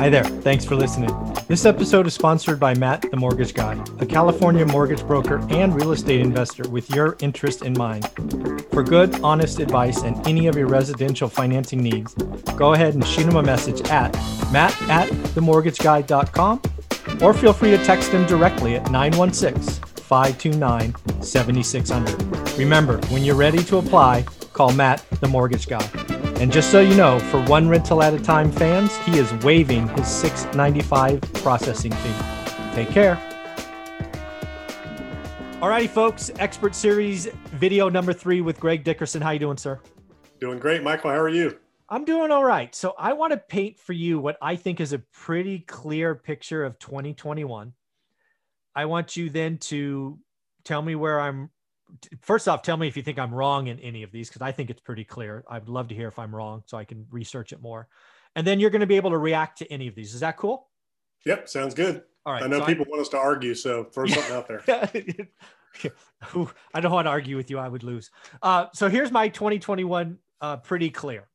Hi there. Thanks for listening. This episode is sponsored by Matt, the Mortgage Guy, a California mortgage broker and real estate investor with your interest in mind. For good, honest advice and any of your residential financing needs, go ahead and shoot him a message at matt at themortgageguy.com or feel free to text him directly at 916 529 7600. Remember, when you're ready to apply, call Matt, the Mortgage Guy. And just so you know, for one rental at a time fans, he is waiving his $6.95 processing fee. Take care. Alrighty, folks. Expert series video number three with Greg Dickerson. How you doing, sir? Doing great, Michael. How are you? I'm doing all right. So I want to paint for you what I think is a pretty clear picture of 2021. I want you then to tell me where I'm first off, tell me if you think I'm wrong in any of these because I think it's pretty clear. I'd love to hear if I'm wrong so I can research it more. And then you're going to be able to react to any of these. Is that cool? Yep, sounds good. All right. I know so people I, want us to argue, so throw something out there. I don't want to argue with you. I would lose. Uh, so here's my 2021 uh, pretty clear.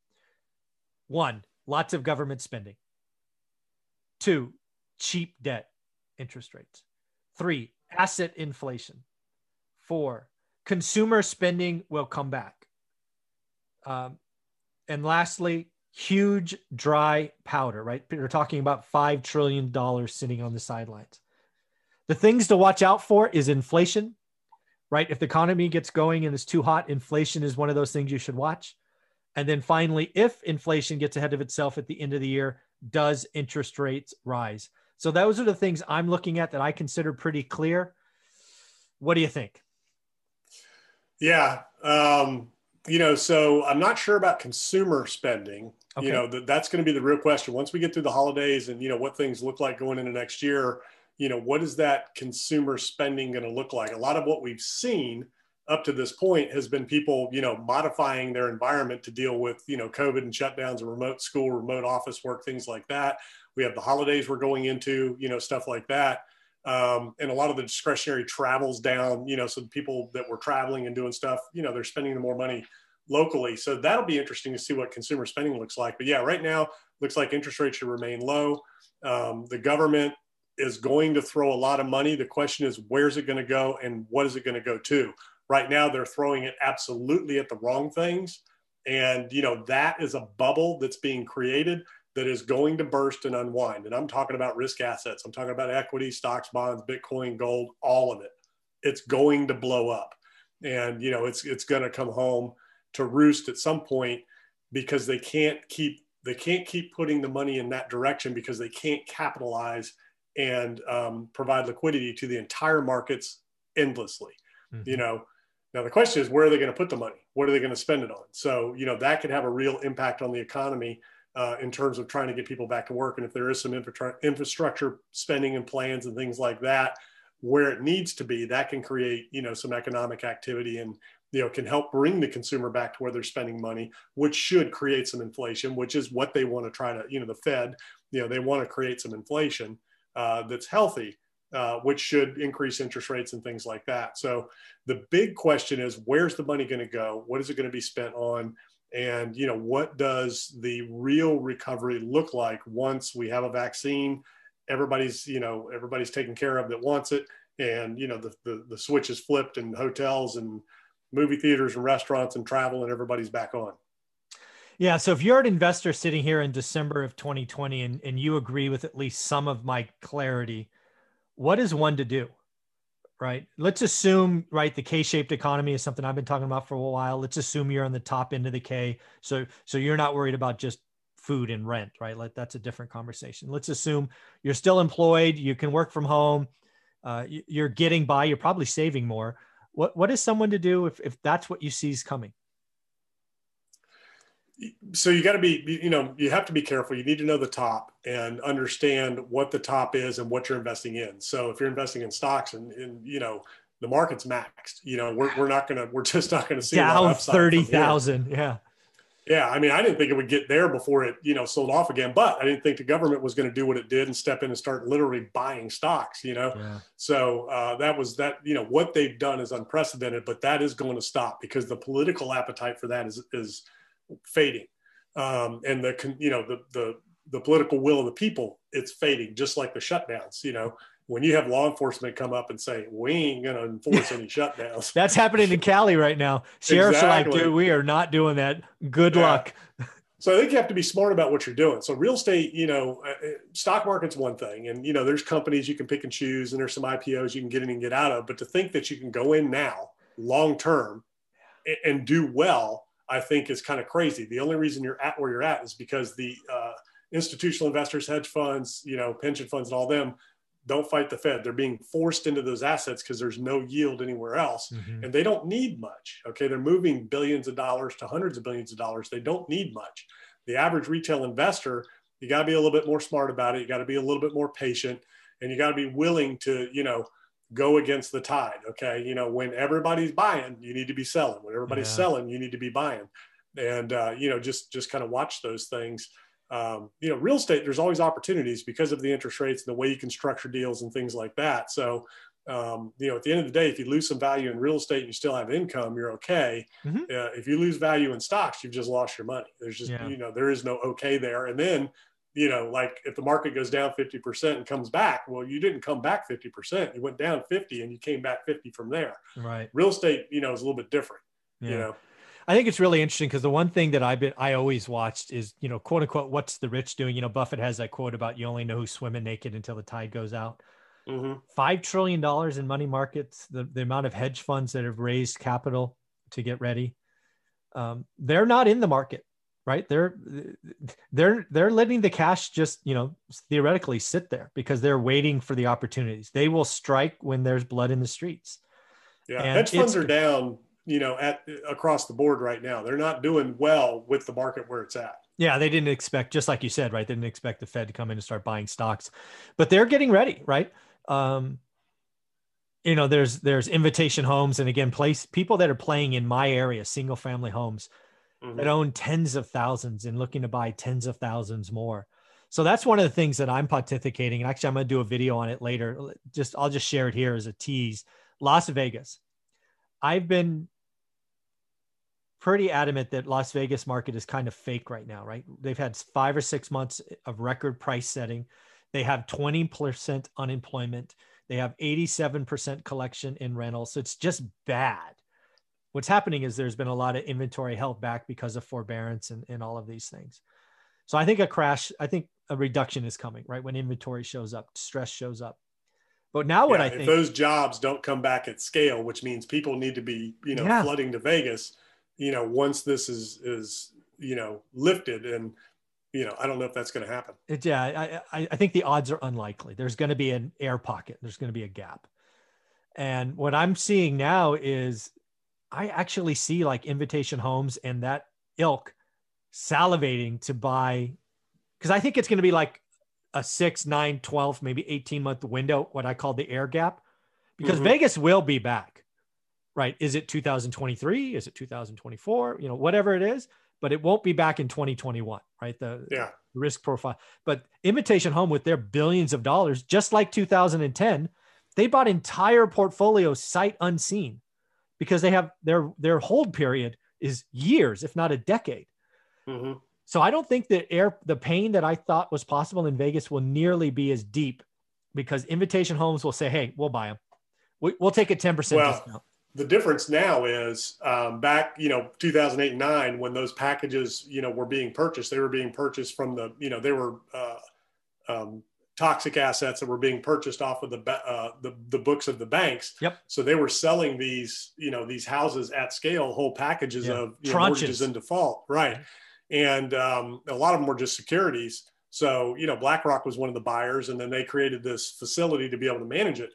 One, lots of government spending. Two, cheap debt interest rates. Three, asset inflation. Four, consumer spending will come back. Um, and lastly, huge dry powder, right? We're talking about $5 trillion sitting on the sidelines. The things to watch out for is inflation, right? If the economy gets going and it's too hot, inflation is one of those things you should watch. And then finally, if inflation gets ahead of itself at the end of the year, does interest rates rise? So those are the things I'm looking at that I consider pretty clear. What do you think? Yeah. Um, you know, so I'm not sure about consumer spending. Okay. You know, th- that's going to be the real question. Once we get through the holidays and, you know, what things look like going into next year, you know, what is that consumer spending going to look like? A lot of what we've seen up to this point has been people, you know, modifying their environment to deal with, you know, COVID and shutdowns and remote school, remote office work, things like that. We have the holidays we're going into, you know, stuff like that um, and a lot of the discretionary travels down you know so the people that were traveling and doing stuff you know they're spending more money locally. So that'll be interesting to see what consumer spending looks like. But yeah right now looks like interest rates should remain low. Um, the government is going to throw a lot of money. The question is where's it going to go and what is it going to go to? Right now they're throwing it absolutely at the wrong things. And you know that is a bubble that's being created that is going to burst and unwind. And I'm talking about risk assets. I'm talking about equity, stocks, bonds, Bitcoin, gold, all of it. It's going to blow up. And you know, it's it's going to come home to roost at some point because they can't keep they can't keep putting the money in that direction because they can't capitalize and um, provide liquidity to the entire markets endlessly. Mm-hmm. You know, now the question is where are they going to put the money? What are they going to spend it on? So you know that could have a real impact on the economy uh, in terms of trying to get people back to work. And if there is some infra- infrastructure spending and plans and things like that, where it needs to be, that can create, you know, some economic activity and, you know, can help bring the consumer back to where they're spending money, which should create some inflation, which is what they want to try to, you know, the Fed, you know, they want to create some inflation uh, that's healthy. Uh, which should increase interest rates and things like that. So the big question is, where's the money going to go? What is it going to be spent on? And you know what does the real recovery look like once we have a vaccine? Everybody's you know everybody's taken care of that wants it. And you know the, the, the switch is flipped and hotels and movie theaters and restaurants and travel and everybody's back on. Yeah. So if you're an investor sitting here in december of 2020 and, and you agree with at least some of my clarity what is one to do right? Let's assume, right, the K-shaped economy is something I've been talking about for a while. Let's assume you're on the top end of the K. So so you're not worried about just food and rent, right? That's a different conversation. Let's assume you're still employed, you can work from home, uh, you're getting by, you're probably saving more. What what is someone to do if if that's what you see is coming? So you got to be you know you have to be careful. You need to know the top and understand what the top is and what you're investing in. So if you're investing in stocks and, and you know the market's maxed you know we're, we're not gonna we're just not gonna see Dow 30,000 yeah. Yeah i mean i didn't think it would get there before it you know sold off again but i didn't think the government was going to do what it did and step in and start literally buying stocks you know? Yeah. so uh, that was that you know what they've done is unprecedented but that is going to stop because the political appetite for that is is fading. Um, and the you know the the the political will of the people, it's fading, just like the shutdowns. You know, when you have law enforcement come up and say, we ain't going to enforce any shutdowns. That's happening in Cali right now. Sheriffs exactly. are like, dude, we are not doing that. Good yeah. luck. So I think you have to be smart about what you're doing. So real estate, you know, uh, uh, stock market's one thing, and you know, there's companies you can pick and choose, and there's some IPOs you can get in and get out of. But to think that you can go in now, long term, and do well, I think is kind of crazy. The only reason you're at where you're at is because the uh, institutional investors, hedge funds, you know, pension funds, and all them don't fight the Fed. They're being forced into those assets because there's no yield anywhere else. Mm-hmm. And they don't need much. Okay. They're moving billions of dollars to hundreds of billions of dollars. They don't need much. The average retail investor, you got to be a little bit more smart about it. You got to be a little bit more patient and you got to be willing to, you know, go against the tide. Okay. You know, when everybody's buying, you need to be selling. When everybody's yeah. selling, you need to be buying. And, uh, you know, just, just kind of watch those things um, you know, real estate, there's always opportunities because of the interest rates and the way you can structure deals and things like that. So, um, you know, at the end of the day, if you lose some value in real estate and you still have income, you're okay. Mm-hmm. Uh, if you lose value in stocks, you've just lost your money. There's just, yeah. you know, there is no okay there. And then, you know, like if the market goes down 50% and comes back, well, you didn't come back 50%. You went down 50 and you came back 50 from there. Right. Real estate, you know, is a little bit different, yeah. you know. I think it's really interesting because the one thing that I've been I always watched is you know quote unquote what's the rich doing? You know Buffett has that quote about you only know who's swimming naked until the tide goes out. Mm-hmm. Five trillion dollars in money markets, the, the amount of hedge funds that have raised capital to get ready, um, they're not in the market, right? They're they're they're letting the cash just you know theoretically sit there because they're waiting for the opportunities. They will strike when there's blood in the streets. Yeah, and hedge funds are down you know, at across the board right now. They're not doing well with the market where it's at. Yeah, they didn't expect, just like you said, right? They didn't expect the Fed to come in and start buying stocks, but they're getting ready, right? Um, you know, there's there's invitation homes, and again, place people that are playing in my area, single family homes mm-hmm. that own tens of thousands and looking to buy tens of thousands more. So that's one of the things that I'm pontificating. And actually, I'm going to do a video on it later. Just I'll just share it here as a tease. Las Vegas. I've been pretty adamant that Las Vegas market is kind of fake right now, right? They've had five or six months of record price setting. They have 20% unemployment. They have 87% collection in rentals. So it's just bad. What's happening is there's been a lot of inventory held back because of forbearance and, and all of these things. So I think a crash, I think a reduction is coming, right? When inventory shows up, stress shows up. But now what yeah, I think if those jobs don't come back at scale, which means people need to be, you know, yeah. flooding to Vegas, you know, once this is is you know lifted, and you know, I don't know if that's going to happen. It, yeah, I I think the odds are unlikely. There's going to be an air pocket. There's going to be a gap, and what I'm seeing now is I actually see like invitation homes and that ilk salivating to buy because I think it's going to be like a six, nine, 12, maybe 18 month window, what I call the air gap, because mm-hmm. Vegas will be back right? Is it 2023? Is it 2024? You know, whatever it is, but it won't be back in 2021, right? The yeah. risk profile. But Invitation Home with their billions of dollars, just like 2010, they bought entire portfolios sight unseen because they have their their hold period is years, if not a decade. Mm-hmm. So I don't think that air the pain that I thought was possible in Vegas will nearly be as deep because Invitation Homes will say, "Hey, we'll buy them. We, will take a ten percent discount." the difference now is um, back, you know, 2008 and nine, when those packages, you know, were being purchased, they were being purchased from the, you know, they were uh, um, toxic assets that were being purchased off of the, uh, the, the books of the banks. Yep. So they were selling these, you know, these houses at scale, whole packages of you know, mortgages in default, right? And um, a lot of them were just securities. So you know, BlackRock was one of the buyers, and then they created this facility to be able to manage it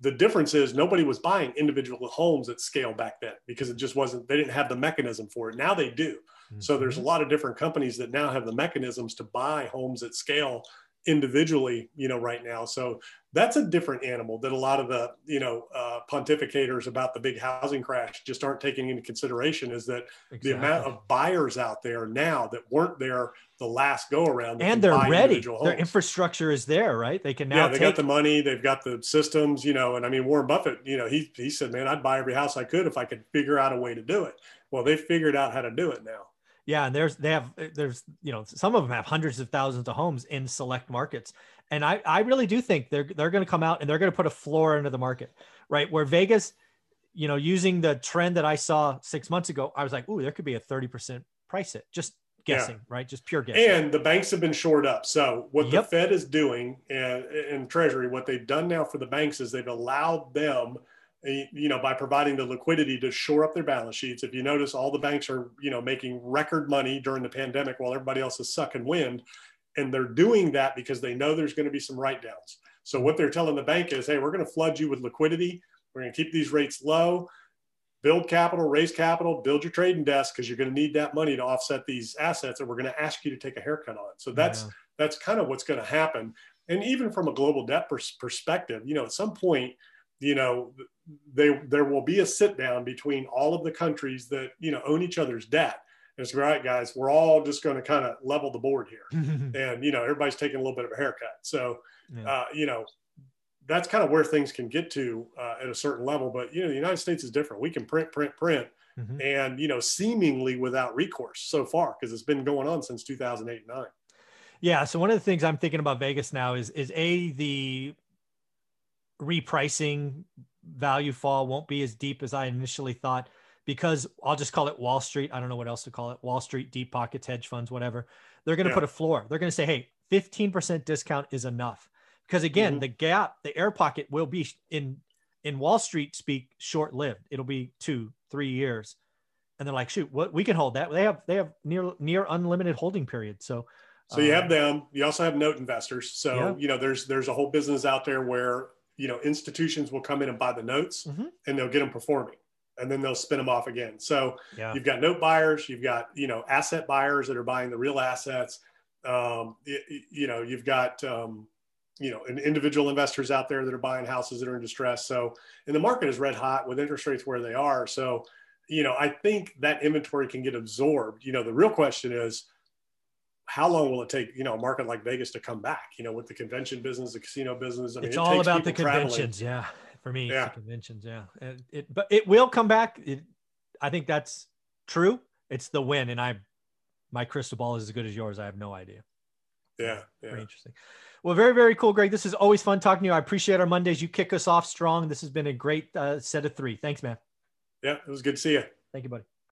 the difference is nobody was buying individual homes at scale back then because it just wasn't they didn't have the mechanism for it now they do mm-hmm. so there's a mm-hmm. lot of different companies that now have the mechanisms to buy homes at scale individually you know right now. So that's a different animal that a lot of the you know uh, pontificators about the big housing crash just aren't taking into consideration is that exactly. the amount of buyers out there now that weren't there the last go around and they're ready. their infrastructure is there right? They can now yeah they take... got the money they've got the systems you know and i mean warren buffett you know he, he said man i'd buy every house i could if i could figure out a way to do it. Well they figured out how to do it now Yeah, and there's they have eh, there's you know some of them have hundreds of thousands of homes in select markets, and I I really do think they're they're going to come out and they're going to put a floor into the market, right? Where Vegas, you know, using the trend that I saw six months ago, I was like, ooh, there could be a thirty percent price it. Just guessing, yeah. right? Just pure guessing. And the banks have been shored up. So what yep. the Fed is doing eh, eh, and, and Treasury, what they've done now for the banks is they've allowed them – Eh, you know, by providing the liquidity to shore up their balance sheets. If you notice, all the banks are, you know, making record money during the pandemic while everybody else is sucking wind. And they're doing that because they know there's going to be some write downs. So what they're telling the bank is, hey, we're going to flood you with liquidity. We're going to keep these rates low, build capital, raise capital, build your trading desk because you're going to need that money to offset these assets that we're going to ask you to take a haircut on. So that's yeah. that's kind of what's going to happen. And even from a global debt pers- perspective, you know, at some point, you know, they, there will be a sit down between all of the countries that, you know, own each other's debt. And it's all right, guys, we're all just going to kind of level the board here. and, you know, everybody's taking a little bit of a haircut. So, yeah. uh, you know, that's kind of where things can get to uh, at a certain level. But, you know, the United States is different. We can print, print, print. Mm-hmm. And, you know, seemingly without recourse so far, because it's been going on since 2008 and 9. Yeah. So one of the things I'm thinking about Vegas now is is a the repricing value fall won't be as deep as I initially thought because I'll just call it Wall Street. I don't know what else to call it. Wall Street, deep pockets, hedge funds, whatever. They're going to yeah. put a floor. They're going to say, hey, 15% discount is enough. Because again, mm-hmm. the gap, the air pocket will be in in Wall Street speak short lived. It'll be two, three years. And they're like, shoot, what we can hold that. They have they have near near unlimited holding period. So so you have um, them. You also have note investors. So yeah. you know, there's there's a whole business out there where you know institutions will come in and buy the notes mm-hmm. and they'll get them performing and then they'll spin them off again. So yeah. you've got note buyers you've got you know asset buyers that are buying the real assets. Um, you, you, know you've got um, you know individual investors out there that are buying houses that are in distress. So and the market is red hot with interest rates where they are. So you know i think that inventory can get absorbed. You know the real question is how long will it take, you know, a market like Vegas to come back, you know, with the convention business, the casino business? I mean, it's it all about the conventions. Traveling. Yeah. For me, yeah. conventions. Yeah. And it, but it will come back. It, I think that's true. It's the win. And I, my crystal ball is as good as yours. I have no idea. Yeah. yeah. Very interesting. Well, very, very cool, Greg. This is always fun talking to you. I appreciate our Mondays. You kick us off strong. This has been a great uh, set of three. Thanks, man. Yeah. It was good to see you. Thank you, buddy.